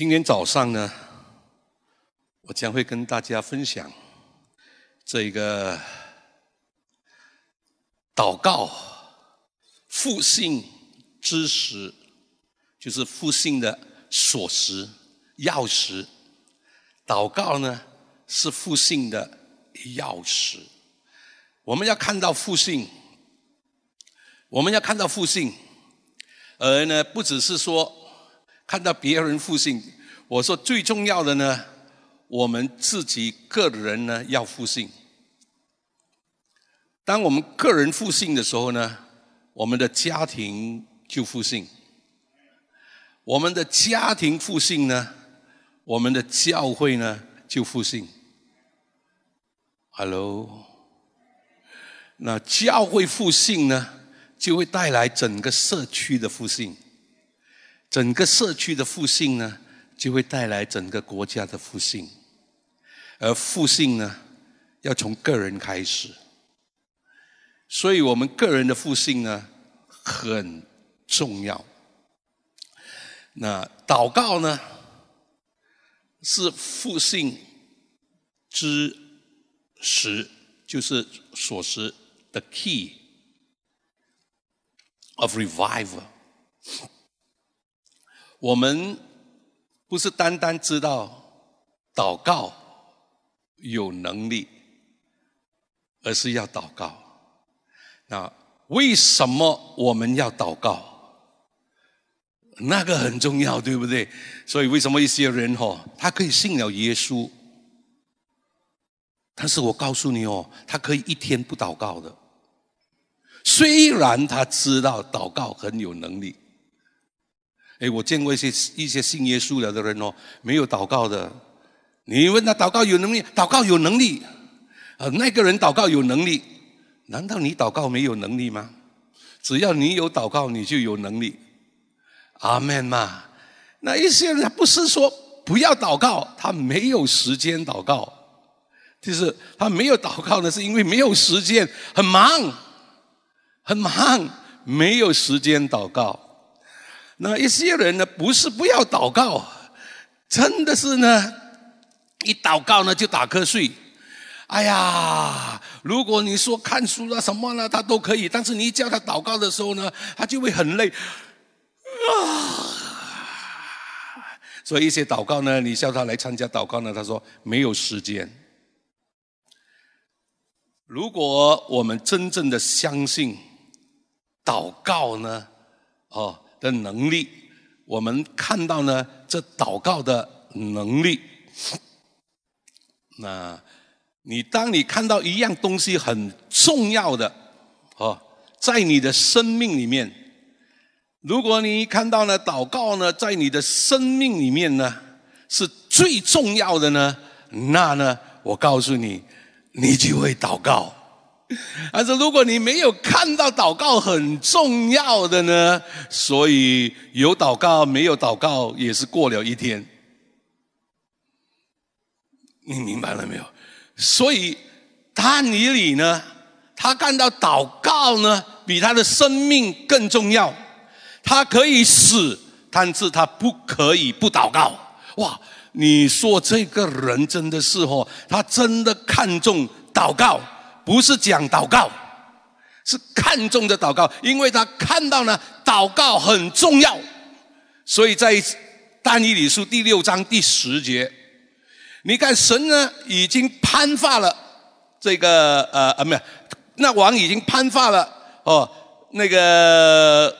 今天早上呢，我将会跟大家分享这个祷告复兴之时，就是复兴的锁匙、钥匙。祷告呢是复兴的钥匙。我们要看到复兴，我们要看到复兴，而呢不只是说。看到别人复兴，我说最重要的呢，我们自己个人呢要复兴。当我们个人复兴的时候呢，我们的家庭就复兴；我们的家庭复兴呢，我们的教会呢就复兴。Hello，那教会复兴呢，就会带来整个社区的复兴。整个社区的复兴呢，就会带来整个国家的复兴，而复兴呢，要从个人开始，所以我们个人的复兴呢很重要。那祷告呢，是复兴之时，就是所时的 key of revival。我们不是单单知道祷告有能力，而是要祷告。那为什么我们要祷告？那个很重要，对不对？所以为什么一些人哦，他可以信了耶稣，但是我告诉你哦，他可以一天不祷告的。虽然他知道祷告很有能力。哎，我见过一些一些信耶稣了的人哦，没有祷告的。你问他祷告有能力，祷告有能力，呃，那个人祷告有能力，难道你祷告没有能力吗？只要你有祷告，你就有能力。阿门嘛。那一些人他不是说不要祷告，他没有时间祷告，就是他没有祷告呢，是因为没有时间，很忙，很忙，没有时间祷告。那一些人呢，不是不要祷告，真的是呢，一祷告呢就打瞌睡。哎呀，如果你说看书了什么呢，他都可以，但是你一叫他祷告的时候呢，他就会很累。啊，所以一些祷告呢，你叫他来参加祷告呢，他说没有时间。如果我们真正的相信祷告呢，哦。的能力，我们看到呢，这祷告的能力。那，你当你看到一样东西很重要的哦，在你的生命里面，如果你看到呢，祷告呢，在你的生命里面呢，是最重要的呢，那呢，我告诉你，你就会祷告。但是如果你没有看到祷告很重要的呢，所以有祷告没有祷告也是过了一天，你明白了没有？所以他尼里呢，他看到祷告呢比他的生命更重要，他可以死，但是他不可以不祷告。哇，你说这个人真的是哦，他真的看重祷告。不是讲祷告，是看重的祷告，因为他看到呢，祷告很重要，所以在但以理书第六章第十节，你看神呢已经颁发了这个呃呃没有，那王已经颁发了哦那个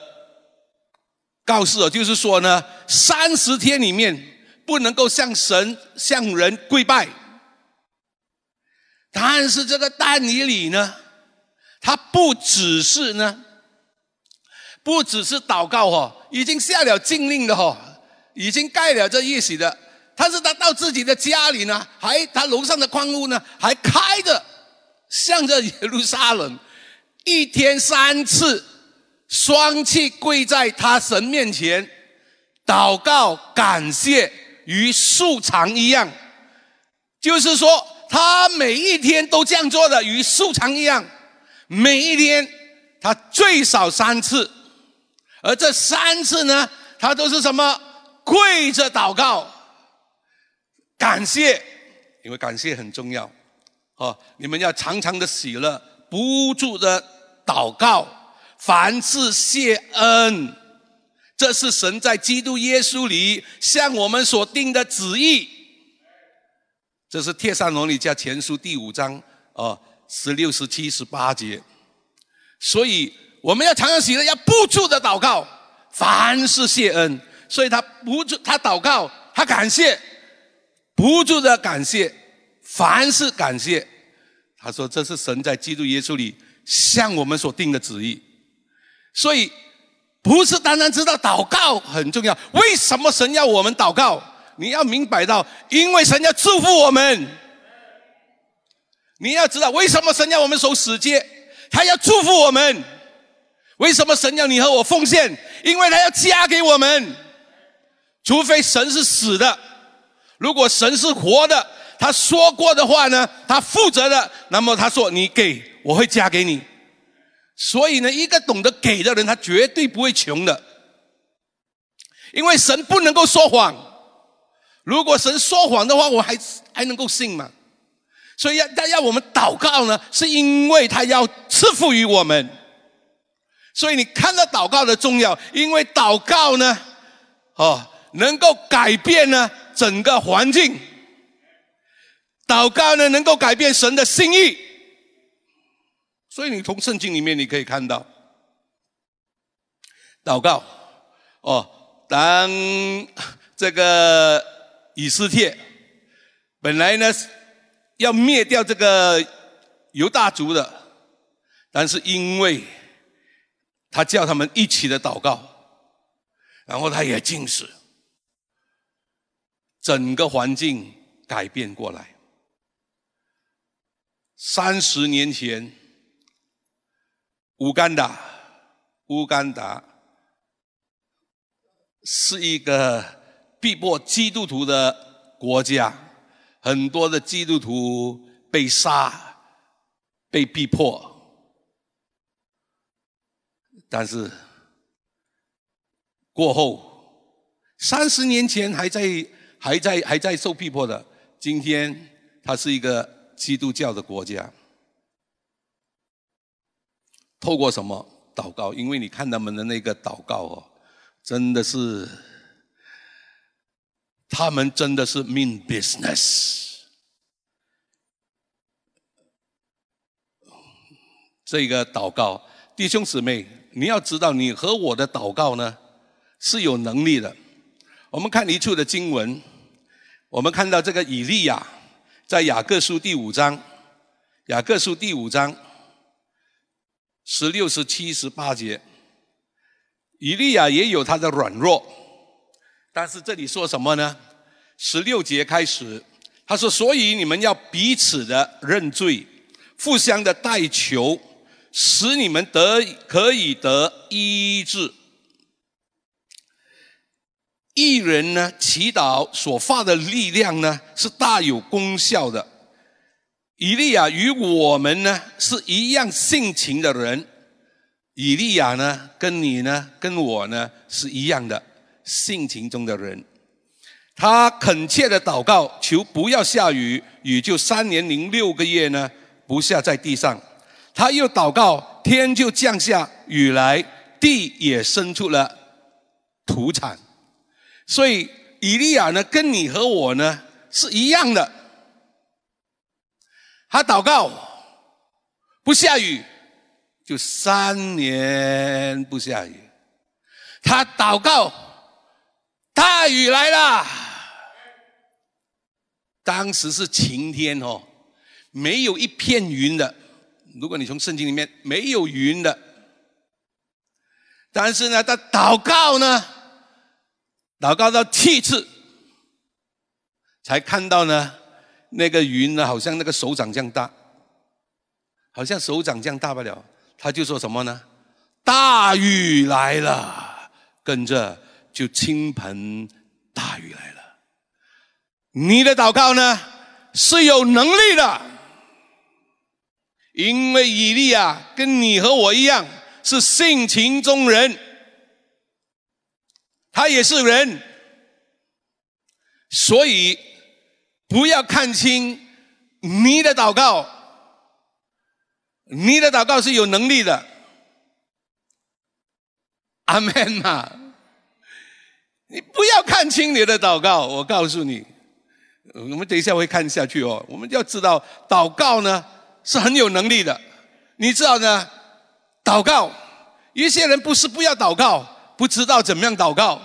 告示了，就是说呢，三十天里面不能够向神向人跪拜。但是这个但以理呢，他不只是呢，不只是祷告哦，已经下了禁令的哦，已经盖了这意思的。但是他到自己的家里呢，还他楼上的矿屋呢，还开着，向着耶路撒冷，一天三次，双膝跪在他神面前，祷告感谢，与素常一样，就是说。他每一天都这样做的，与素常一样。每一天他最少三次，而这三次呢，他都是什么？跪着祷告，感谢，因为感谢很重要。哦，你们要常常的喜乐，不住的祷告，凡事谢恩。这是神在基督耶稣里向我们所定的旨意。这是《帖撒罗尼迦前书》第五章哦，十六、十七、十八节。所以我们要常常喜乐，要不住的祷告，凡事谢恩。所以他不住，他祷告，他感谢，不住的感谢，凡事感谢。他说：“这是神在基督耶稣里向我们所定的旨意，所以不是单单知道祷告很重要。为什么神要我们祷告？你要明白到，因为神要祝福我们。你要知道，为什么神要我们守死节？他要祝福我们。为什么神要你和我奉献？因为他要加给我们。除非神是死的，如果神是活的。”他说过的话呢，他负责的。那么他说：“你给我会加给你。”所以呢，一个懂得给的人，他绝对不会穷的，因为神不能够说谎。如果神说谎的话，我还还能够信吗？所以要他要我们祷告呢，是因为他要赐福于我们。所以你看到祷告的重要，因为祷告呢，哦，能够改变呢整个环境。祷告呢，能够改变神的心意，所以你从圣经里面你可以看到，祷告哦，当这个以斯帖本来呢要灭掉这个犹大族的，但是因为他叫他们一起的祷告，然后他也禁食，整个环境改变过来。三十年前，乌干达，乌干达是一个逼迫基督徒的国家，很多的基督徒被杀、被逼迫，但是过后三十年前还在、还在、还在受逼迫的，今天他是一个。基督教的国家，透过什么祷告？因为你看他们的那个祷告哦，真的是，他们真的是 mean business。这个祷告，弟兄姊妹，你要知道，你和我的祷告呢是有能力的。我们看一处的经文，我们看到这个以利亚。在雅各书第五章，雅各书第五章十六、十七、十八节，以利亚也有他的软弱，但是这里说什么呢？十六节开始，他说：“所以你们要彼此的认罪，互相的代求，使你们得可以得医治。”艺人呢，祈祷所发的力量呢，是大有功效的。以利亚与我们呢是一样性情的人，以利亚呢跟你呢跟我呢是一样的性情中的人。他恳切的祷告，求不要下雨，雨就三年零六个月呢不下在地上。他又祷告，天就降下雨来，地也生出了土产。所以以利亚呢，跟你和我呢是一样的。他祷告不下雨，就三年不下雨。他祷告大雨来了，当时是晴天哦，没有一片云的。如果你从圣经里面没有云的，但是呢，他祷告呢。祷告到七次，才看到呢，那个云呢，好像那个手掌这样大，好像手掌这样大不了。他就说什么呢？大雨来了，跟着就倾盆大雨来了。你的祷告呢是有能力的，因为以利亚跟你和我一样是性情中人。他也是人，所以不要看清你的祷告，你的祷告是有能力的。阿门嘛！你不要看清你的祷告，我告诉你，我们等一下会看下去哦。我们要知道，祷告呢是很有能力的。你知道呢？祷告，一些人不是不要祷告，不知道怎么样祷告；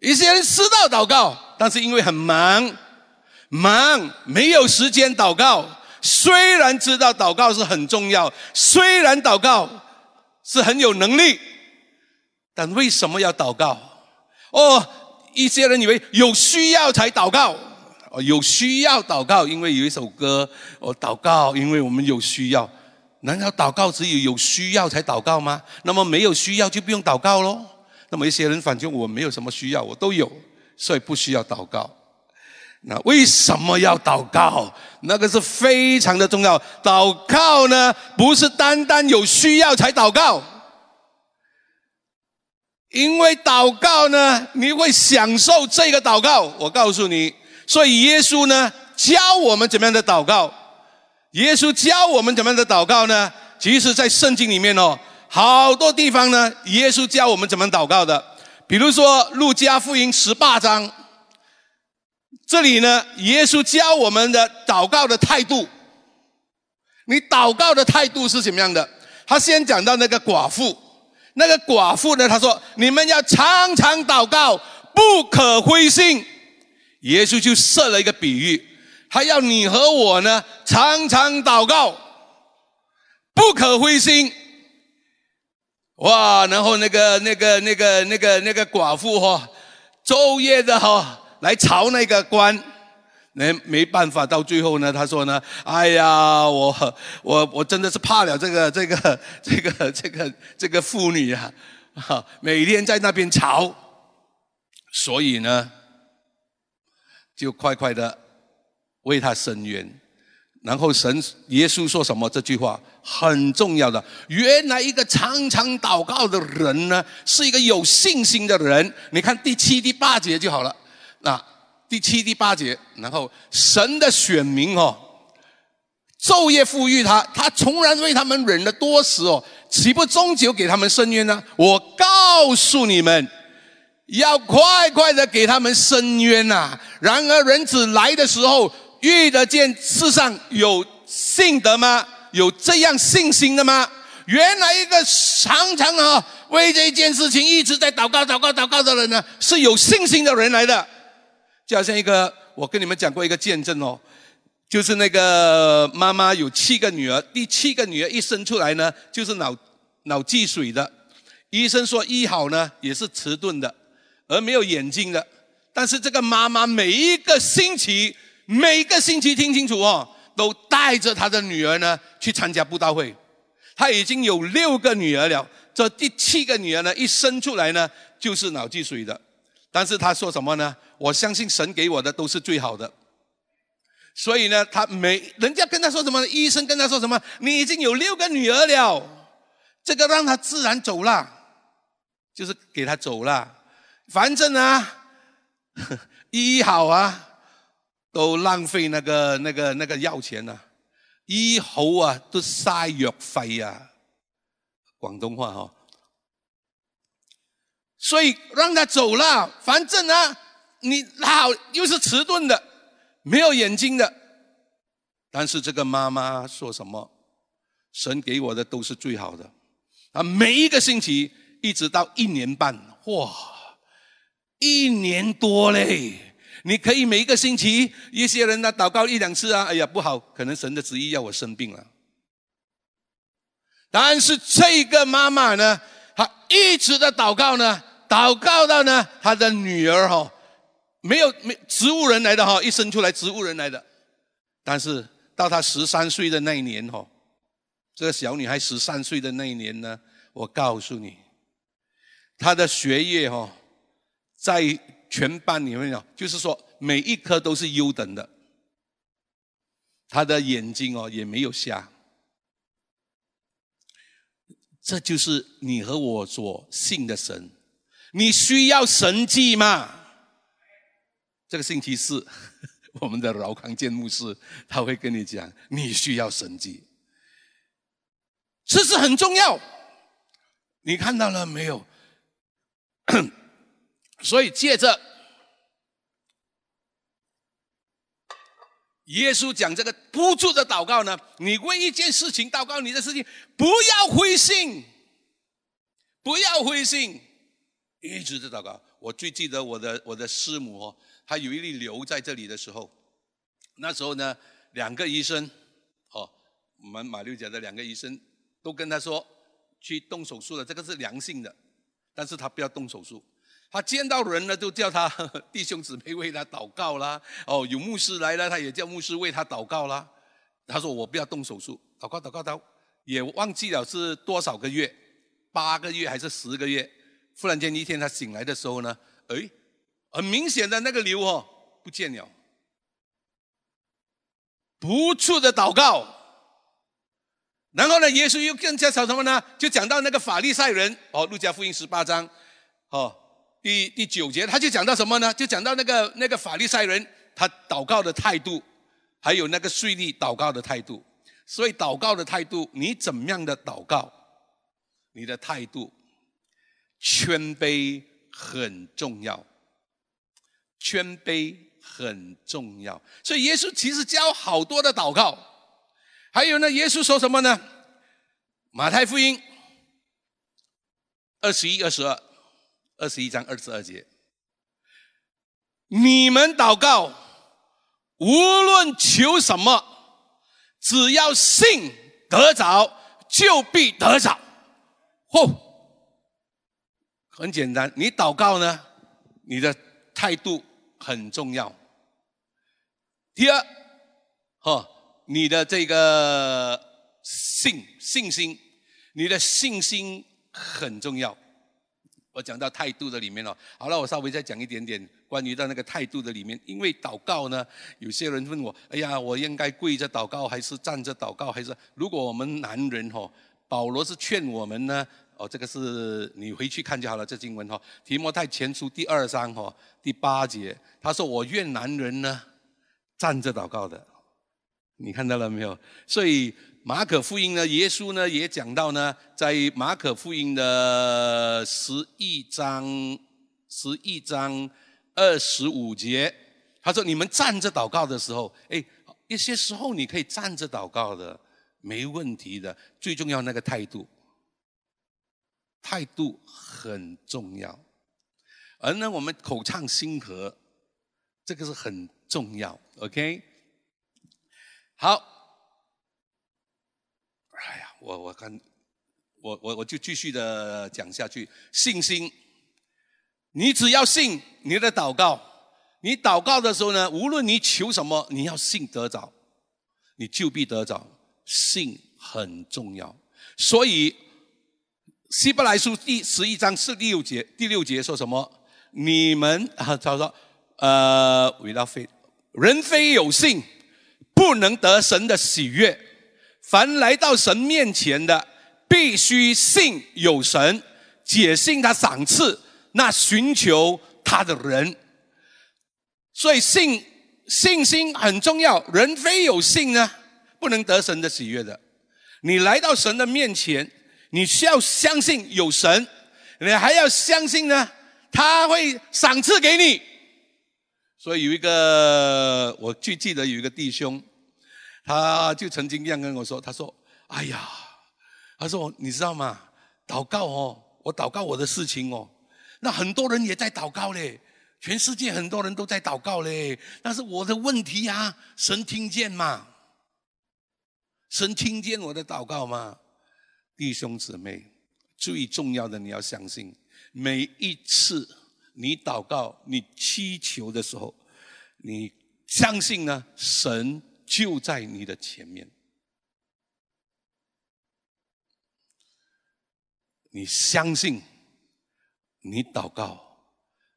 一些人知道祷告，但是因为很忙，忙没有时间祷告。虽然知道祷告是很重要，虽然祷告。是很有能力，但为什么要祷告？哦，一些人以为有需要才祷告，哦，有需要祷告，因为有一首歌，哦，祷告，因为我们有需要。难道祷告只有有需要才祷告吗？那么没有需要就不用祷告喽？那么一些人反正我没有什么需要，我都有，所以不需要祷告。那为什么要祷告？那个是非常的重要。祷告呢，不是单单有需要才祷告，因为祷告呢，你会享受这个祷告。我告诉你，所以耶稣呢，教我们怎么样的祷告。耶稣教我们怎么样的祷告呢？其实，在圣经里面哦，好多地方呢，耶稣教我们怎么祷告的。比如说，路加福音十八章。这里呢，耶稣教我们的祷告的态度。你祷告的态度是什么样的？他先讲到那个寡妇，那个寡妇呢，他说：“你们要常常祷告，不可灰心。”耶稣就设了一个比喻，他要你和我呢，常常祷告，不可灰心。哇！然后那个、那个、那个、那个、那个寡妇哈，昼夜的哈。来朝那个官，那没办法，到最后呢，他说呢，哎呀，我我我真的是怕了这个这个这个这个这个妇女啊，哈，每天在那边吵，所以呢，就快快的为他伸冤。然后神耶稣说什么？这句话很重要的。原来一个常常祷告的人呢，是一个有信心的人。你看第七、第八节就好了。那第七、第八节，然后神的选民哦，昼夜赋予他，他从然为他们忍了多时哦，岂不终究给他们伸冤呢？我告诉你们，要快快的给他们伸冤呐！然而人子来的时候，遇得见世上有信德吗？有这样信心的吗？原来一个常常啊为这一件事情一直在祷告、祷告、祷告的人呢，是有信心的人来的。就好像一个，我跟你们讲过一个见证哦，就是那个妈妈有七个女儿，第七个女儿一生出来呢，就是脑脑积水的，医生说医好呢也是迟钝的，而没有眼睛的。但是这个妈妈每一个星期，每个星期听清楚哦，都带着她的女儿呢去参加布道会。她已经有六个女儿了，这第七个女儿呢一生出来呢就是脑积水的。但是他说什么呢？我相信神给我的都是最好的，所以呢，他没人家跟他说什么，医生跟他说什么，你已经有六个女儿了，这个让他自然走了，就是给他走了。反正啊，医好啊，都浪费那个那个那个药钱呐，医好啊都塞药费啊，广东话哈。所以让他走了，反正啊，你好又是迟钝的，没有眼睛的。但是这个妈妈说什么？神给我的都是最好的。啊，每一个星期一直到一年半，哇，一年多嘞！你可以每一个星期，一些人呢祷告一两次啊，哎呀不好，可能神的旨意要我生病了。但是这个妈妈呢，她一直的祷告呢。祷告到呢，他的女儿哈，没有没植物人来的哈，一生出来植物人来的，但是到他十三岁的那一年哈，这个小女孩十三岁的那一年呢，我告诉你，她的学业哈，在全班里面哦，就是说每一科都是优等的，她的眼睛哦也没有瞎，这就是你和我所信的神。你需要神迹吗？这个星期四，我们的饶康健牧师他会跟你讲，你需要神迹，这是很重要。你看到了没有？所以借着耶稣讲这个不住的祷告呢，你为一件事情祷告，你的事情不要灰心，不要灰心，一直在祷告。我最记得我的我的师母哦，她有一粒瘤在这里的时候，那时候呢，两个医生哦，我们马六甲的两个医生都跟他说去动手术了，这个是良性的，但是他不要动手术。他见到人呢，就叫他 弟兄姊妹为他祷告啦。哦，有牧师来了，他也叫牧师为他祷告啦。他说：“我不要动手术，祷告祷告祷。”也忘记了是多少个月，八个月还是十个月。忽然间一天他醒来的时候呢，哎，很明显的那个瘤哦不见了。不住的祷告，然后呢，耶稣又更加讲什么呢？就讲到那个法利赛人哦，路加福音十八章，哦。第第九节，他就讲到什么呢？就讲到那个那个法利赛人，他祷告的态度，还有那个税吏祷告的态度。所以祷告的态度，你怎么样的祷告，你的态度，谦卑很重要，谦卑很重要。所以耶稣其实教好多的祷告，还有呢，耶稣说什么呢？马太福音二十一、二十二。二十一章二十二节，你们祷告，无论求什么，只要信得着，就必得着。嚯，很简单，你祷告呢，你的态度很重要。第二，哈，你的这个信信心，你的信心很重要。我讲到态度的里面了，好了，我稍微再讲一点点关于到那个态度的里面。因为祷告呢，有些人问我，哎呀，我应该跪着祷告还是站着祷告？还是如果我们男人哈，保罗是劝我们呢，哦，这个是你回去看就好了。这经文哈，提摩太前书第二章哈第八节，他说我愿男人呢站着祷告的，你看到了没有？所以。马可福音呢，耶稣呢也讲到呢，在马可福音的十一章十一章二十五节，他说：“你们站着祷告的时候，哎，一些时候你可以站着祷告的，没问题的。最重要那个态度，态度很重要。而呢，我们口唱心和，这个是很重要。OK，好。”哎呀，我我看，我我我就继续的讲下去。信心，你只要信你的祷告，你祷告的时候呢，无论你求什么，你要信得着，你就必得着。信很重要，所以希伯来书第十一章是第六节第六节说什么？你们啊，他说，呃，伟大非人非有信，不能得神的喜悦。凡来到神面前的，必须信有神，解信他赏赐那寻求他的人。所以信信心很重要。人非有信呢，不能得神的喜悦的。你来到神的面前，你需要相信有神，你还要相信呢，他会赏赐给你。所以有一个，我最记得有一个弟兄。他就曾经这样跟我说：“他说，哎呀，他说你知道吗？祷告哦，我祷告我的事情哦，那很多人也在祷告嘞，全世界很多人都在祷告嘞。但是我的问题啊，神听见吗？神听见我的祷告吗？弟兄姊妹，最重要的你要相信，每一次你祷告、你祈求的时候，你相信呢，神。”就在你的前面，你相信，你祷告，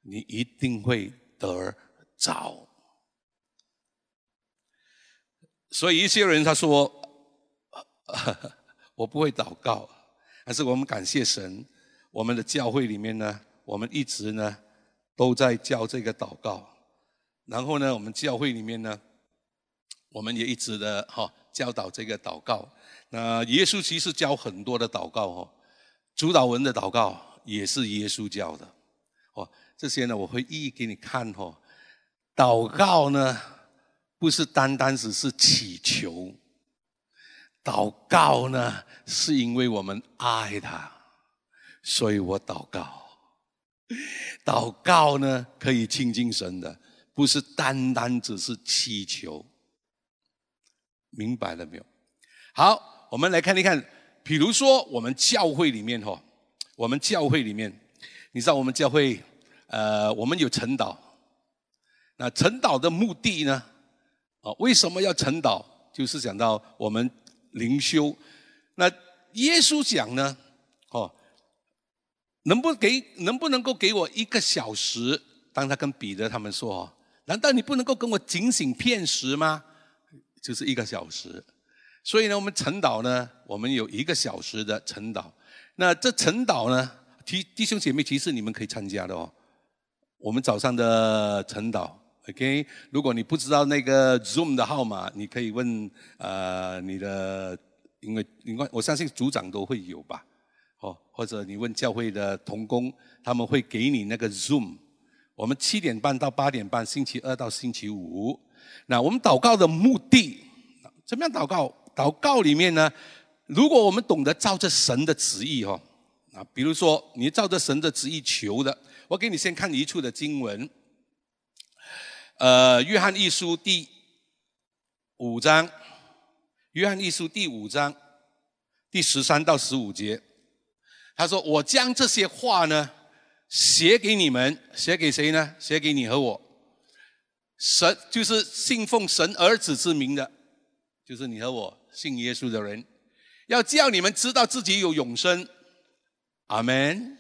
你一定会得着。所以一些人他说：“我不会祷告。”但是我们感谢神，我们的教会里面呢，我们一直呢都在教这个祷告。然后呢，我们教会里面呢，我们也一直的哈教导这个祷告。那耶稣其实教很多的祷告哦，主导文的祷告也是耶稣教的。哦，这些呢我会一一给你看哦。祷告呢，不是单单只是祈求，祷告呢是因为我们爱他，所以我祷告。祷告呢可以亲近神的。不是单单只是祈求，明白了没有？好，我们来看一看，比如说我们教会里面哈，我们教会里面，你知道我们教会，呃，我们有晨祷，那晨祷的目的呢？啊，为什么要晨祷？就是讲到我们灵修，那耶稣讲呢？哦，能不给能不能够给我一个小时？当他跟彼得他们说。难道你不能够跟我警醒片时吗？就是一个小时，所以呢，我们晨祷呢，我们有一个小时的晨祷。那这晨祷呢，提弟兄姐妹，其实你们可以参加的哦。我们早上的晨祷，OK。如果你不知道那个 Zoom 的号码，你可以问呃你的，因为因为我相信组长都会有吧，哦，或者你问教会的同工，他们会给你那个 Zoom。我们七点半到八点半，星期二到星期五。那我们祷告的目的，怎么样祷告？祷告里面呢，如果我们懂得照着神的旨意哦，啊，比如说你照着神的旨意求的，我给你先看一处的经文，呃，约翰一书第五章，约翰一书第五章第十三到十五节，他说：“我将这些话呢。”写给你们，写给谁呢？写给你和我。神就是信奉神儿子之名的，就是你和我信耶稣的人，要叫你们知道自己有永生。阿门。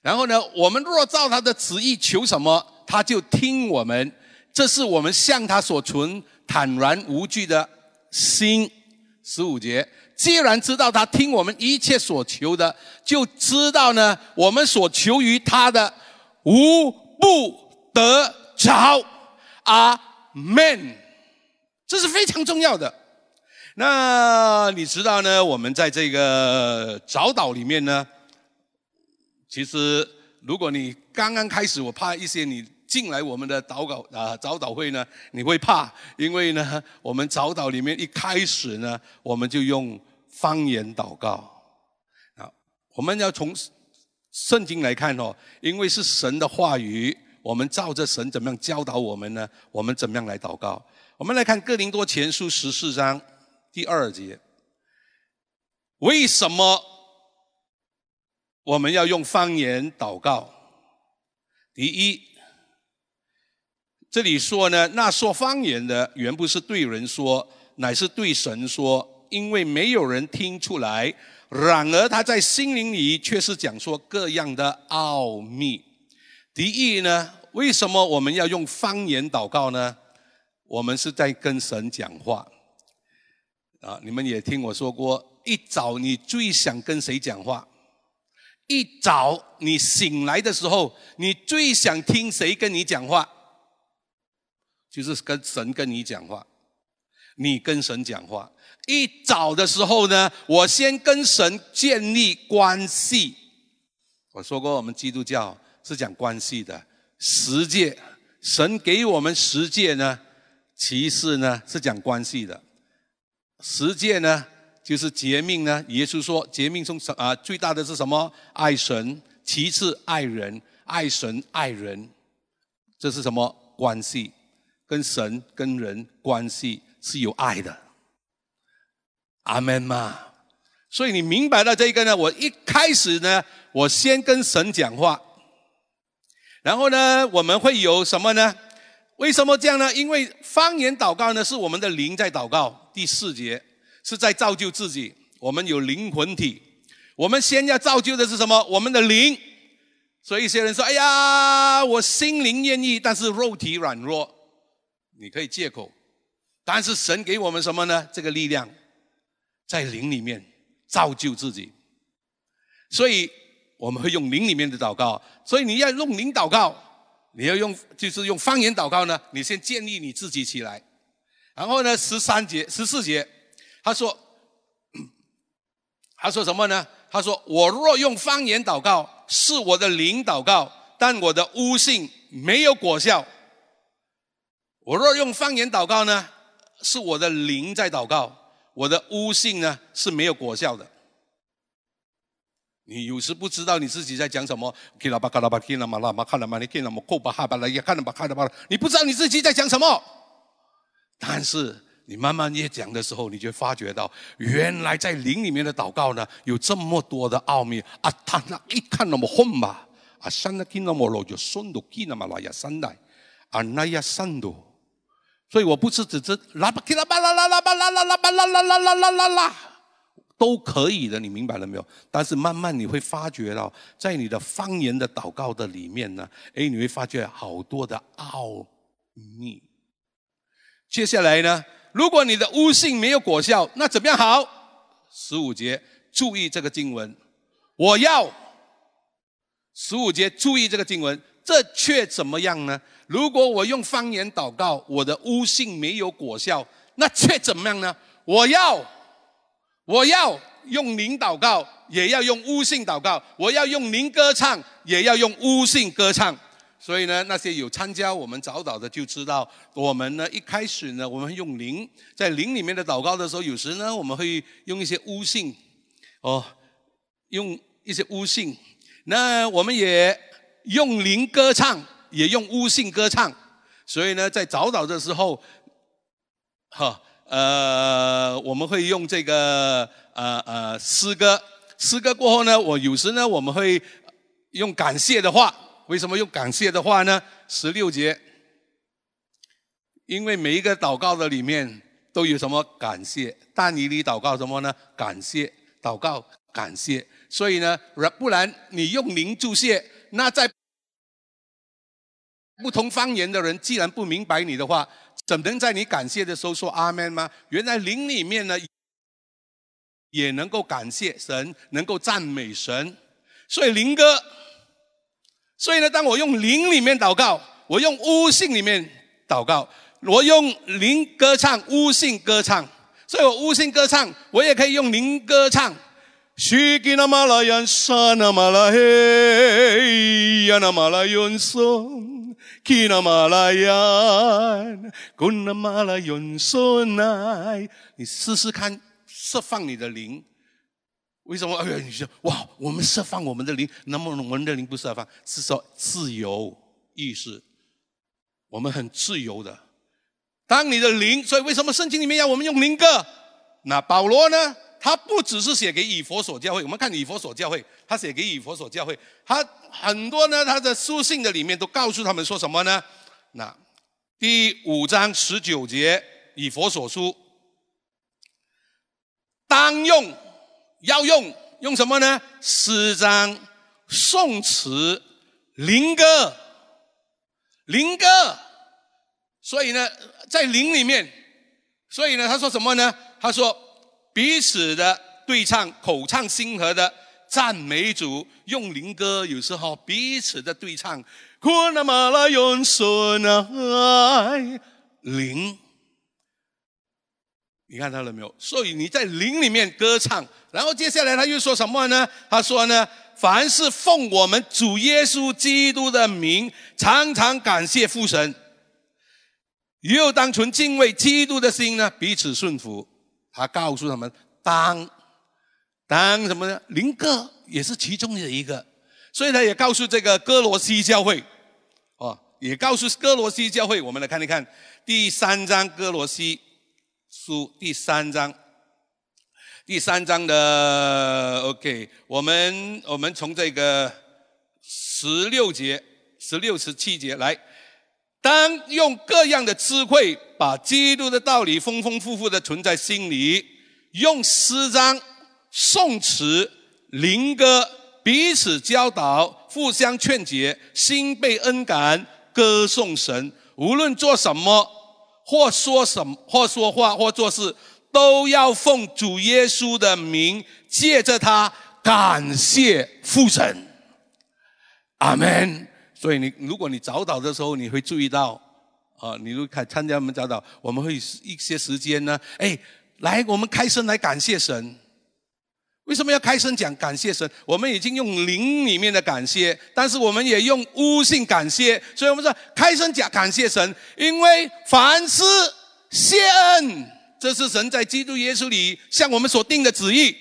然后呢，我们若照他的旨意求什么，他就听我们。这是我们向他所存坦然无惧的心。十五节。既然知道他听我们一切所求的，就知道呢，我们所求于他的无不得着。阿门。这是非常重要的。那你知道呢？我们在这个早祷里面呢，其实如果你刚刚开始，我怕一些你进来我们的祷告啊早祷会呢，你会怕，因为呢，我们早祷里面一开始呢，我们就用。方言祷告啊，我们要从圣经来看哦，因为是神的话语，我们照着神怎么样教导我们呢？我们怎么样来祷告？我们来看哥林多前书十四章第二节，为什么我们要用方言祷告？第一，这里说呢，那说方言的原不是对人说，乃是对神说。因为没有人听出来，然而他在心灵里却是讲说各样的奥秘。第一呢，为什么我们要用方言祷告呢？我们是在跟神讲话。啊，你们也听我说过，一早你最想跟谁讲话？一早你醒来的时候，你最想听谁跟你讲话？就是跟神跟你讲话，你跟神讲话。一早的时候呢，我先跟神建立关系。我说过，我们基督教是讲关系的。十诫，神给我们十诫呢，其次呢是讲关系的。十诫呢就是诫命呢。耶稣说，诫命中啊最大的是什么？爱神，其次爱人，爱神爱人，这是什么关系？跟神跟人关系是有爱的。阿门嘛，所以你明白了这个呢？我一开始呢，我先跟神讲话，然后呢，我们会有什么呢？为什么这样呢？因为方言祷告呢，是我们的灵在祷告。第四节是在造就自己，我们有灵魂体，我们先要造就的是什么？我们的灵。所以一些人说：“哎呀，我心灵愿意，但是肉体软弱。”你可以借口，但是神给我们什么呢？这个力量。在灵里面造就自己，所以我们会用灵里面的祷告。所以你要用灵祷告，你要用就是用方言祷告呢，你先建立你自己起来。然后呢，十三节、十四节，他说，他说什么呢？他说：“我若用方言祷告，是我的灵祷告，但我的悟性没有果效。我若用方言祷告呢，是我的灵在祷告，我的悟性呢是没有果效的。你有时不知道你自己在讲什么，你不知道你自己在讲什么，但是。”你慢慢越讲的时候，你就发觉到，原来在灵里面的祷告呢，有这么多的奥秘啊！他那一看那么混吧，啊，山那听那么罗就顺度记那么拉呀三代，啊那呀三度，所以我不是只是拉巴拉巴拉拉拉巴拉拉拉巴拉拉拉拉拉拉拉，都可以的，你明白了没有？但是慢慢你会发觉到，在你的方言的祷告的里面呢，哎，你会发觉好多的奥秘。接下来呢？如果你的悟性没有果效，那怎么样好？十五节注意这个经文，我要十五节注意这个经文，这却怎么样呢？如果我用方言祷告，我的悟性没有果效，那却怎么样呢？我要我要用灵祷告，也要用悟性祷告；我要用灵歌唱，也要用悟性歌唱。所以呢，那些有参加我们早祷的就知道，我们呢一开始呢，我们用灵在灵里面的祷告的时候，有时呢我们会用一些悟性，哦，用一些悟性。那我们也用灵歌唱，也用悟性歌唱。所以呢，在早祷的时候，哈，呃，我们会用这个呃呃诗歌，诗歌过后呢，我有时呢我们会用感谢的话。为什么用感谢的话呢？十六节，因为每一个祷告的里面都有什么感谢？但你里祷告什么呢？感谢，祷告感谢。所以呢，不然你用灵注谢，那在不同方言的人既然不明白你的话，怎能在你感谢的时候说阿门吗？原来灵里面呢，也能够感谢神，能够赞美神。所以灵歌。所以呢，当我用灵里面祷告，我用悟性里面祷告，我用灵歌唱，悟性歌唱。所以我悟性歌唱，我也可以用灵歌唱。西吉那马拉扬沙那马拉嘿呀那马拉永松，吉那马拉扬古那马拉永松奈。你试试看，释放你的灵。为什么？哎呀，你说哇，我们释放我们的灵，那么我们的灵不释放，是说自由意识，我们很自由的。当你的灵，所以为什么圣经里面要我们用灵歌？那保罗呢？他不只是写给以佛所教会，我们看以佛所教会，他写给以佛所教会，他很多呢，他的书信的里面都告诉他们说什么呢？那第五章十九节，以佛所书，当用。要用用什么呢？诗章、宋词、灵歌、灵歌。所以呢，在灵里面，所以呢，他说什么呢？他说彼此的对唱、口唱心和的赞美主，用灵歌。有时候彼此的对唱，那么来用说爱灵。你看到了没有？所以你在灵里面歌唱，然后接下来他又说什么呢？他说呢，凡是奉我们主耶稣基督的名，常常感谢父神，又当存敬畏基督的心呢，彼此顺服。他告诉他们，当当什么呢？林哥也是其中的一个，所以他也告诉这个哥罗西教会，哦，也告诉哥罗西教会。我们来看一看第三章哥罗西。书第三章，第三章的 OK，我们我们从这个十六节、十六十七节来，当用各样的智慧，把基督的道理丰丰富富的存在心里，用诗章、颂词、灵歌彼此教导，互相劝解，心被恩感，歌颂神，无论做什么。或说什么，或说话，或做事，都要奉主耶稣的名，借着他感谢父神。阿门。所以你如果你早祷的时候，你会注意到，啊，你如果参加我们早祷，我们会一些时间呢，哎，来我们开声来感谢神。为什么要开声讲感谢神？我们已经用灵里面的感谢，但是我们也用悟性感谢，所以我们说开声讲感谢神，因为凡事谢恩，这是神在基督耶稣里向我们所定的旨意。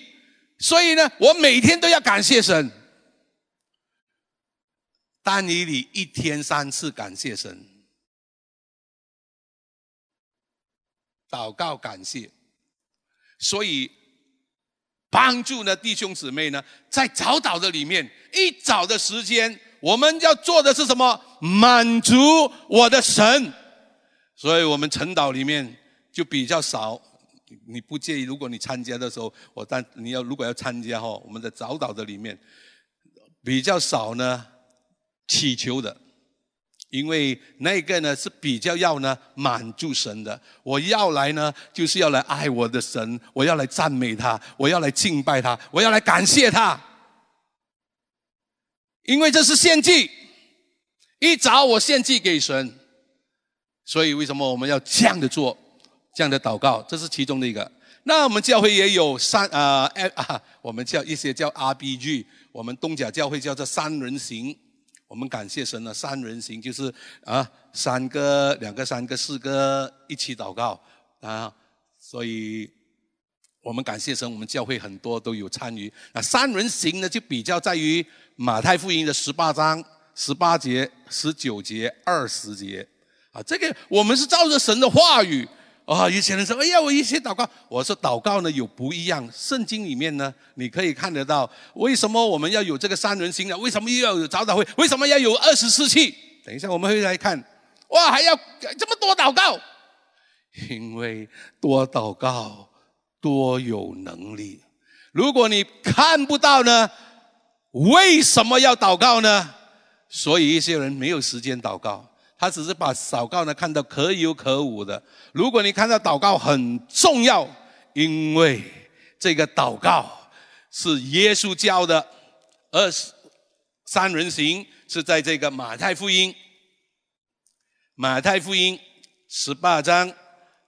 所以呢，我每天都要感谢神。但以理一天三次感谢神，祷告感谢，所以帮助呢弟兄姊妹呢，在早祷的里面，一早的时间，我们要做的是什么？满足我的神。所以我们晨祷里面就比较少。你不介意？如果你参加的时候，我但你要如果要参加哈，我们的早祷的里面比较少呢。祈求的，因为那个呢是比较要呢满足神的。我要来呢，就是要来爱我的神，我要来赞美他，我要来敬拜他，我要来感谢他。因为这是献祭，一早我献祭给神，所以为什么我们要这样的做，这样的祷告？这是其中的一个。那我们教会也有三啊，啊，我们叫一些叫 RBG，我们东甲教会叫做三人行。我们感谢神呢，三人行就是啊，三个、两个、三个、四个一起祷告啊，所以我们感谢神，我们教会很多都有参与。那三人行呢，就比较在于马太福音的十八章十八节、十九节、二十节啊，这个我们是照着神的话语。啊，有些人说：“哎呀，我一些祷告。”我说：“祷告呢有不一样。圣经里面呢，你可以看得到，为什么我们要有这个三人行呢？为什么又要有早祷会？为什么要有二十四气？等一下我们会来看。哇，还要这么多祷告？因为多祷告多有能力。如果你看不到呢，为什么要祷告呢？所以一些人没有时间祷告。”他只是把祷告呢看到可有可无的。如果你看到祷告很重要，因为这个祷告是耶稣教的，二十三人行是在这个马太福音，马太福音十八章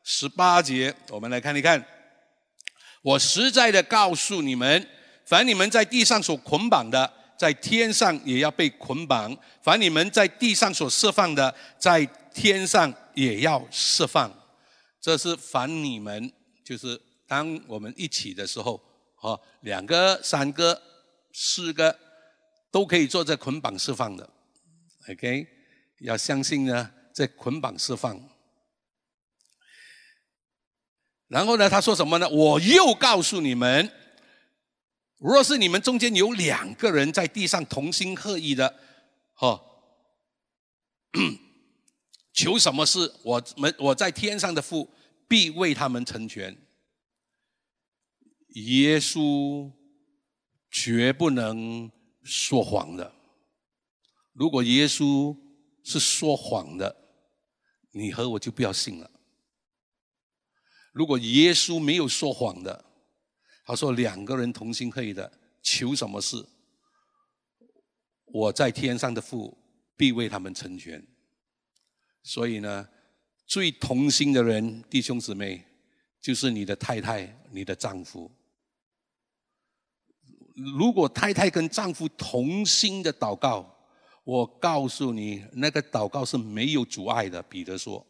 十八节，我们来看一看。我实在的告诉你们，凡你们在地上所捆绑的。在天上也要被捆绑，凡你们在地上所释放的，在天上也要释放。这是凡你们，就是当我们一起的时候，哦，两个、三个、四个都可以做这捆绑释放的。OK，要相信呢，这捆绑释放。然后呢，他说什么呢？我又告诉你们。若是你们中间有两个人在地上同心合意的，哈，求什么事，我们我在天上的父必为他们成全。耶稣绝不能说谎的。如果耶稣是说谎的，你和我就不要信了。如果耶稣没有说谎的，他说：“两个人同心合意的，求什么事，我在天上的父必为他们成全。所以呢，最同心的人，弟兄姊妹，就是你的太太、你的丈夫。如果太太跟丈夫同心的祷告，我告诉你，那个祷告是没有阻碍的。”彼得说：“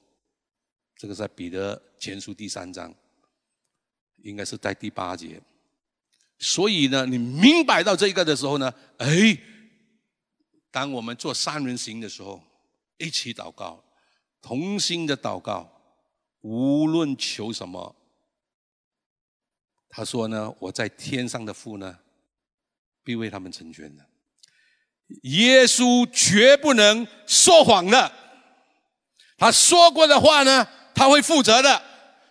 这个在彼得前书第三章。”应该是在第八节，所以呢，你明白到这个的时候呢，哎，当我们做三人行的时候，一起祷告，同心的祷告，无论求什么，他说呢，我在天上的父呢，必为他们成全的。耶稣绝不能说谎的，他说过的话呢，他会负责的。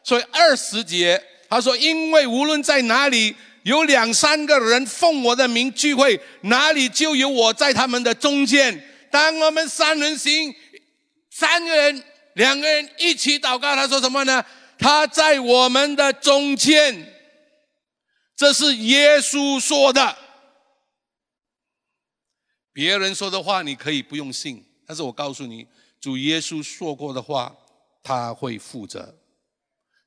所以二十节。他说：“因为无论在哪里有两三个人奉我的名聚会，哪里就有我在他们的中间。当我们三人行，三个人、两个人一起祷告，他说什么呢？他在我们的中间。这是耶稣说的。别人说的话你可以不用信，但是我告诉你，主耶稣说过的话，他会负责，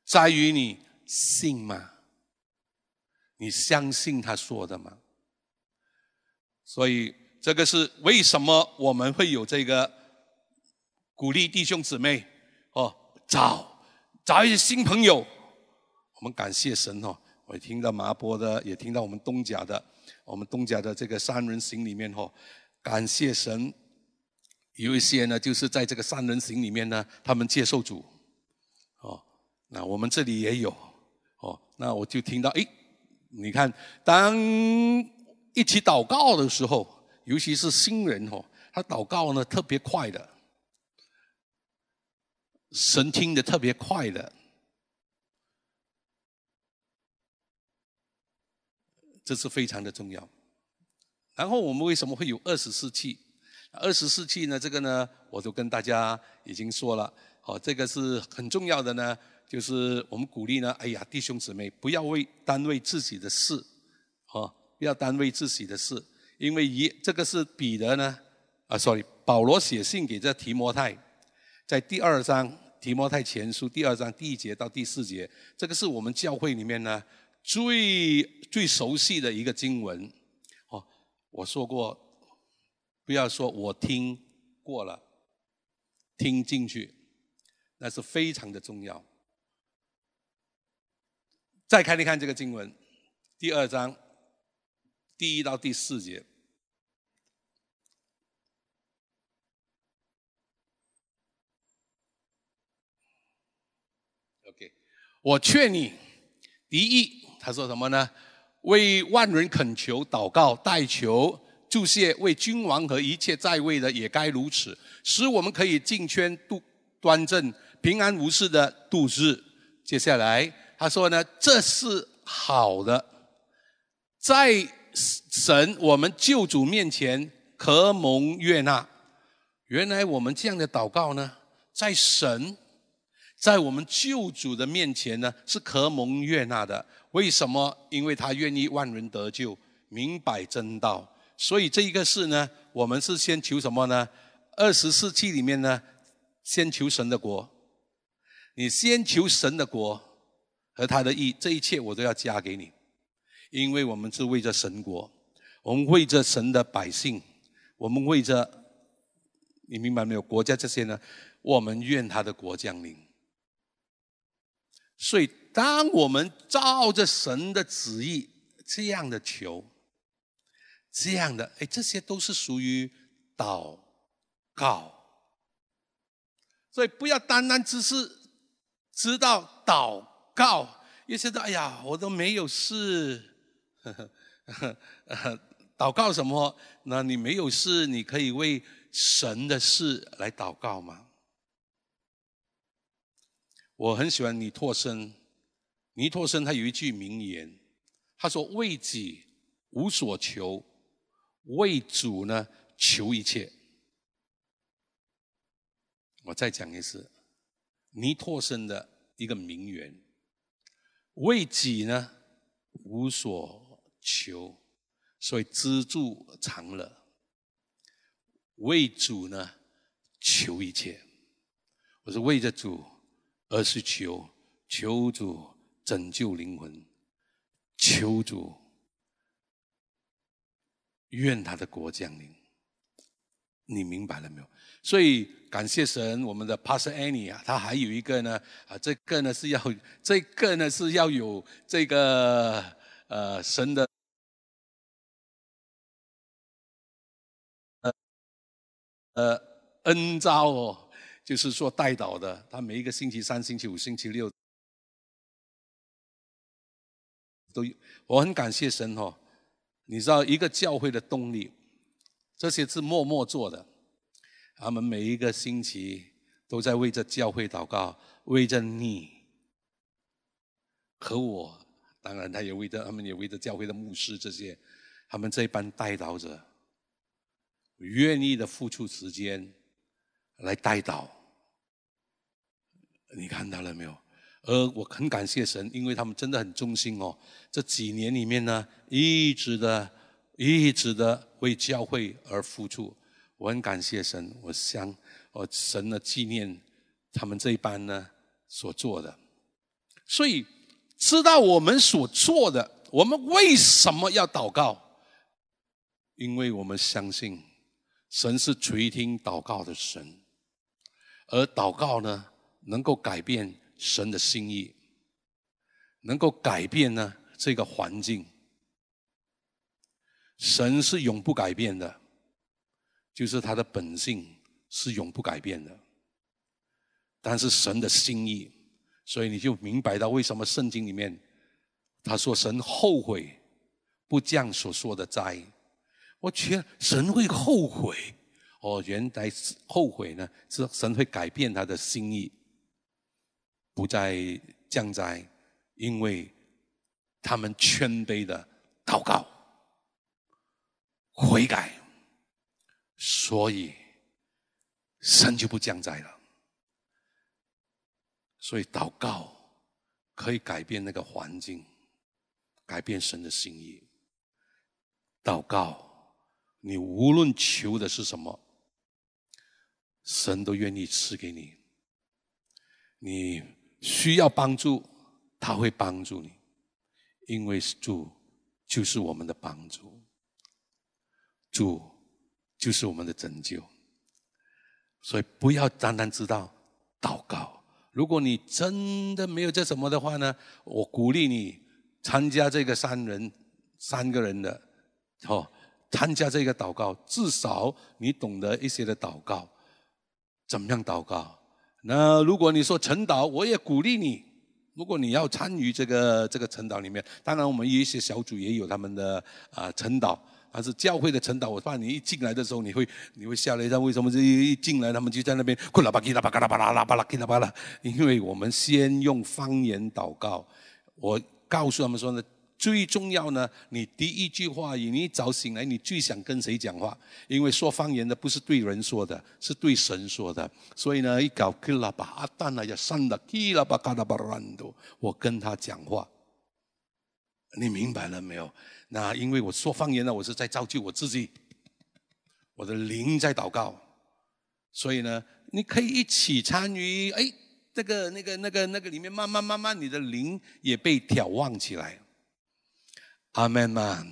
在于你信吗？你相信他说的吗？所以这个是为什么我们会有这个鼓励弟兄姊妹哦，找找一些新朋友。我们感谢神哦，我听到麻波的，也听到我们东甲的，我们东甲的这个三人行里面哦，感谢神，有一些呢就是在这个三人行里面呢，他们接受主哦，那我们这里也有哦，那我就听到诶。你看，当一起祷告的时候，尤其是新人哦，他祷告呢特别快的，神听的特别快的，这是非常的重要。然后我们为什么会有二十四气？二十四气呢？这个呢，我都跟大家已经说了，哦，这个是很重要的呢。就是我们鼓励呢，哎呀，弟兄姊妹，不要为单为自己的事，哦，不要单为自己的事，因为一这个是彼得呢，啊，sorry，保罗写信给这提摩太，在第二章提摩太前书第二章第一节到第四节，这个是我们教会里面呢最最熟悉的一个经文，哦，我说过，不要说我听过了，听进去，那是非常的重要。再看一看这个经文，第二章第一到第四节。OK，我劝你，第一，他说什么呢？为万人恳求、祷告、代求、祝谢，为君王和一切在位的也该如此，使我们可以进圈度端正、平安无事的度日。接下来。他说呢，这是好的，在神我们救主面前可蒙悦纳。原来我们这样的祷告呢，在神，在我们救主的面前呢，是可蒙悦纳的。为什么？因为他愿意万人得救，明白真道。所以这一个事呢，我们是先求什么呢？二十四纪里面呢，先求神的国。你先求神的国。和他的意，这一切我都要加给你，因为我们是为着神国，我们为着神的百姓，我们为着，你明白没有？国家这些呢，我们愿他的国降临。所以，当我们照着神的旨意这样的求，这样的，哎，这些都是属于祷告。所以，不要单单只是知道祷。告，有些说：“哎呀，我都没有事。”祷告什么？那你没有事，你可以为神的事来祷告吗？我很喜欢尼托生，尼托生他有一句名言，他说：“为己无所求，为主呢求一切。”我再讲一次，尼托生的一个名言。为己呢无所求，所以知足常乐；为主呢求一切。我是为着主，而是求求主拯救灵魂，求主愿他的国降临。你明白了没有？所以感谢神，我们的 Pastor Annie 啊，他还有一个呢，啊，这个呢是要，这个呢是要有这个呃神的呃呃恩招哦，就是说带导的，他每一个星期三、星期五、星期六都。我很感谢神哦，你知道一个教会的动力，这些是默默做的。他们每一个星期都在为着教会祷告，为着你和我，当然他也为着他们，也为着教会的牧师这些，他们这一班带导者愿意的付出时间来带导，你看到了没有？而我很感谢神，因为他们真的很忠心哦。这几年里面呢，一直的、一直的为教会而付出。我很感谢神，我想我神的纪念他们这一班呢所做的，所以知道我们所做的，我们为什么要祷告？因为我们相信神是垂听祷告的神，而祷告呢，能够改变神的心意，能够改变呢这个环境。神是永不改变的，就是他的本性是永不改变的。但是神的心意，所以你就明白到为什么圣经里面他说神后悔不降所说的灾。我觉神会后悔哦，原来后悔呢是神会改变他的心意，不再降灾，因为他们谦卑的祷告。悔改，所以神就不降灾了。所以祷告可以改变那个环境，改变神的心意。祷告，你无论求的是什么，神都愿意赐给你。你需要帮助，他会帮助你，因为主就是我们的帮助。主就是我们的拯救，所以不要单单知道祷告。如果你真的没有这什么的话呢，我鼓励你参加这个三人三个人的哦，参加这个祷告，至少你懂得一些的祷告，怎么样祷告？那如果你说晨祷，我也鼓励你。如果你要参与这个这个晨祷里面，当然我们有一些小组也有他们的啊晨祷。还是教会的晨祷，我怕你一进来的时候，你会你会吓了一跳。为什么这一进来，他们就在那边困了吧叽啦吧嘎啦吧啦啦吧啦叽啦吧啦？因为我们先用方言祷告。我告诉他们说呢，最重要呢，你第一句话，你一早醒来，你最想跟谁讲话？因为说方言的不是对人说的，是对神说的。所以呢，一搞叽啦吧阿蛋啊，要上的叽啦吧嘎啦吧乱都，我跟他讲话。你明白了没有？那因为我说方言呢，我是在造就我自己，我的灵在祷告，所以呢，你可以一起参与。哎，这个、那个、那个、那个里面，慢慢、慢慢，你的灵也被眺望起来。阿门嘛。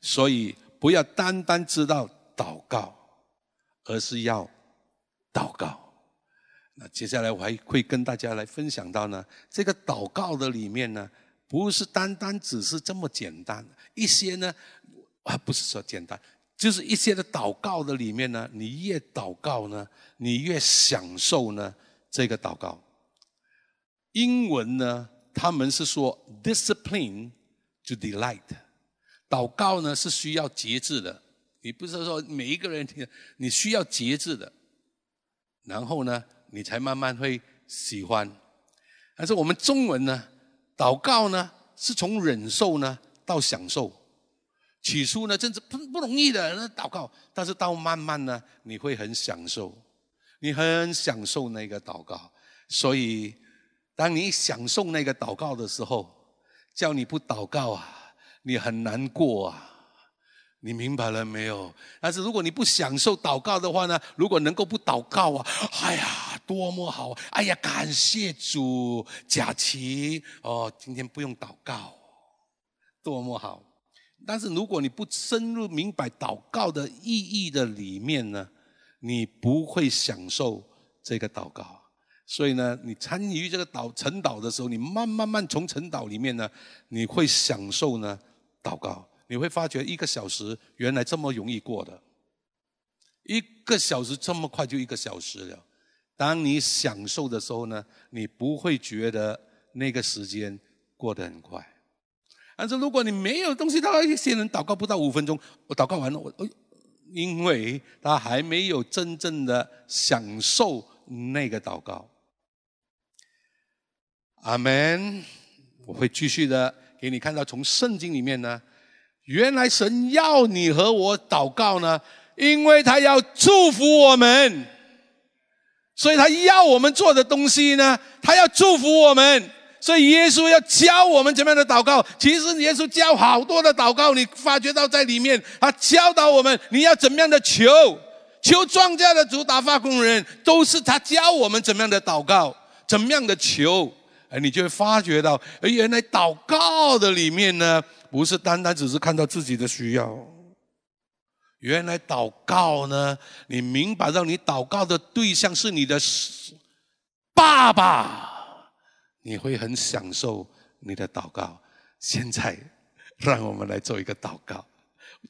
所以不要单单知道祷告，而是要祷告。那接下来我还会跟大家来分享到呢，这个祷告的里面呢。不是单单只是这么简单，一些呢，啊，不是说简单，就是一些的祷告的里面呢，你越祷告呢，你越享受呢这个祷告。英文呢，他们是说 discipline to delight，祷告呢是需要节制的，你不是说每一个人听，你需要节制的，然后呢，你才慢慢会喜欢。但是我们中文呢？祷告呢，是从忍受呢到享受。起初呢，真是不不容易的那祷告，但是到慢慢呢，你会很享受，你很享受那个祷告。所以，当你享受那个祷告的时候，叫你不祷告啊，你很难过啊。你明白了没有？但是如果你不享受祷告的话呢？如果能够不祷告啊，哎呀，多么好！哎呀，感谢主，贾琪哦，今天不用祷告，多么好！但是如果你不深入明白祷告的意义的里面呢，你不会享受这个祷告。所以呢，你参与这个祷晨祷的时候，你慢慢慢从晨祷里面呢，你会享受呢祷告。你会发觉一个小时原来这么容易过的，一个小时这么快就一个小时了。当你享受的时候呢，你不会觉得那个时间过得很快。但是如果你没有东西，他一些人祷告不到五分钟，我祷告完了，我哎，因为他还没有真正的享受那个祷告。阿门。我会继续的给你看到，从圣经里面呢。原来神要你和我祷告呢，因为他要祝福我们，所以他要我们做的东西呢，他要祝福我们，所以耶稣要教我们怎么样的祷告。其实耶稣教好多的祷告，你发觉到在里面，他教导我们你要怎么样的求，求庄稼的主打发工人，都是他教我们怎么样的祷告，怎么样的求。哎，你就会发觉到，哎，原来祷告的里面呢，不是单单只是看到自己的需要。原来祷告呢，你明白到你祷告的对象是你的爸爸，你会很享受你的祷告。现在，让我们来做一个祷告，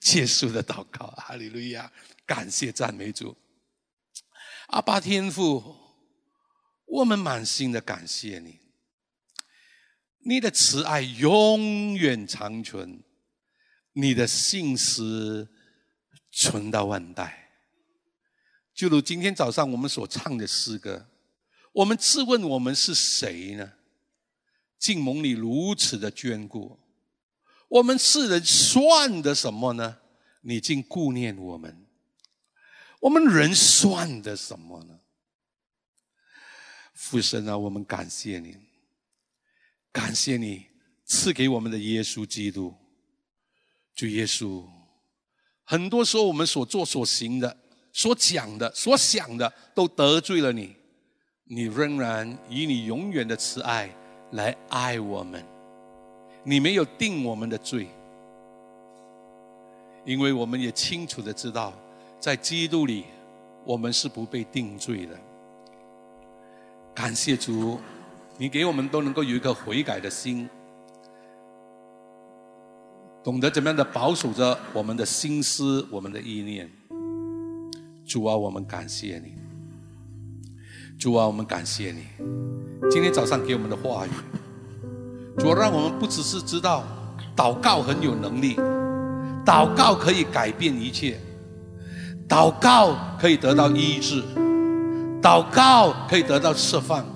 结束的祷告。哈利路亚，感谢赞美主，阿爸天父，我们满心的感谢你，你的慈爱永远长存，你的信实。存到万代，就如今天早上我们所唱的诗歌，我们自问我们是谁呢？竟蒙你如此的眷顾，我们世人算的什么呢？你竟顾念我们，我们人算的什么呢？父神啊，我们感谢你，感谢你赐给我们的耶稣基督，主耶稣。很多时候，我们所做所行的、所讲的、所想的，都得罪了你。你仍然以你永远的慈爱来爱我们。你没有定我们的罪，因为我们也清楚的知道，在基督里，我们是不被定罪的。感谢主，你给我们都能够有一个悔改的心。懂得怎么样的保守着我们的心思、我们的意念。主啊，我们感谢你。主啊，我们感谢你。今天早上给我们的话语，主啊，让我们不只是知道祷告很有能力，祷告可以改变一切，祷告可以得到医治，祷告可以得到释放，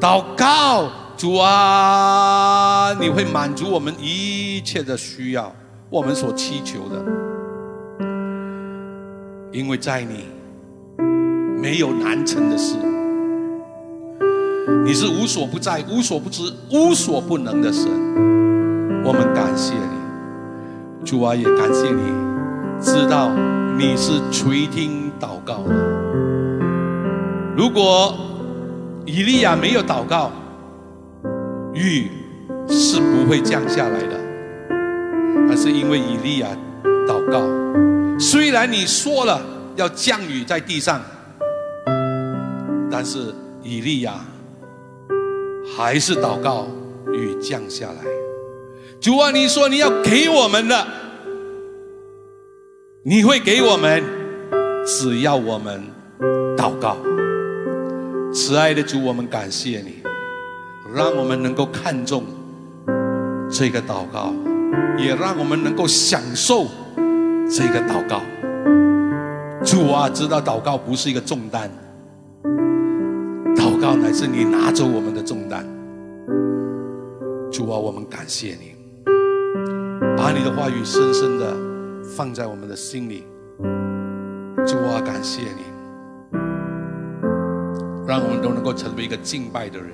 祷告。主啊，你会满足我们一切的需要，我们所祈求的，因为在你没有难成的事，你是无所不在、无所不知、无所不能的神，我们感谢你，主啊，也感谢你，知道你是垂听祷告的。如果以利亚没有祷告，雨是不会降下来的，而是因为以利亚祷告。虽然你说了要降雨在地上，但是以利亚还是祷告雨降下来。主啊，你说你要给我们的，你会给我们，只要我们祷告。慈爱的主，我们感谢你。让我们能够看重这个祷告，也让我们能够享受这个祷告。主啊，知道祷告不是一个重担，祷告乃是你拿走我们的重担。主啊，我们感谢你，把你的话语深深的放在我们的心里。主啊，感谢你，让我们都能够成为一个敬拜的人。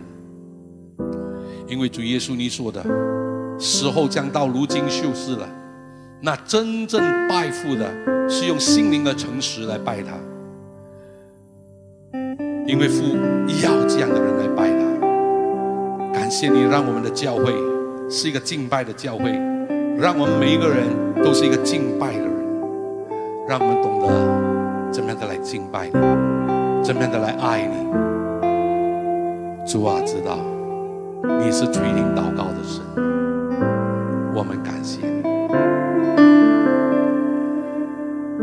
因为主耶稣你说的时候将到，如今就是了。那真正拜父的，是用心灵的诚实来拜他。因为父要这样的人来拜他。感谢你，让我们的教会是一个敬拜的教会，让我们每一个人都是一个敬拜的人，让我们懂得怎么样的来敬拜你，怎么样的来爱你。主啊，知道。你是垂听祷告的神，我们感谢你。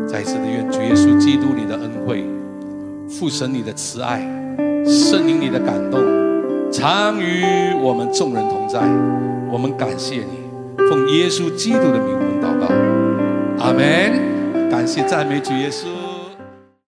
再次的愿主耶稣基督你的恩惠、父神你的慈爱、圣灵你的感动，常与我们众人同在。我们感谢你，奉耶稣基督的名，我们祷告，阿门。感谢赞美主耶稣。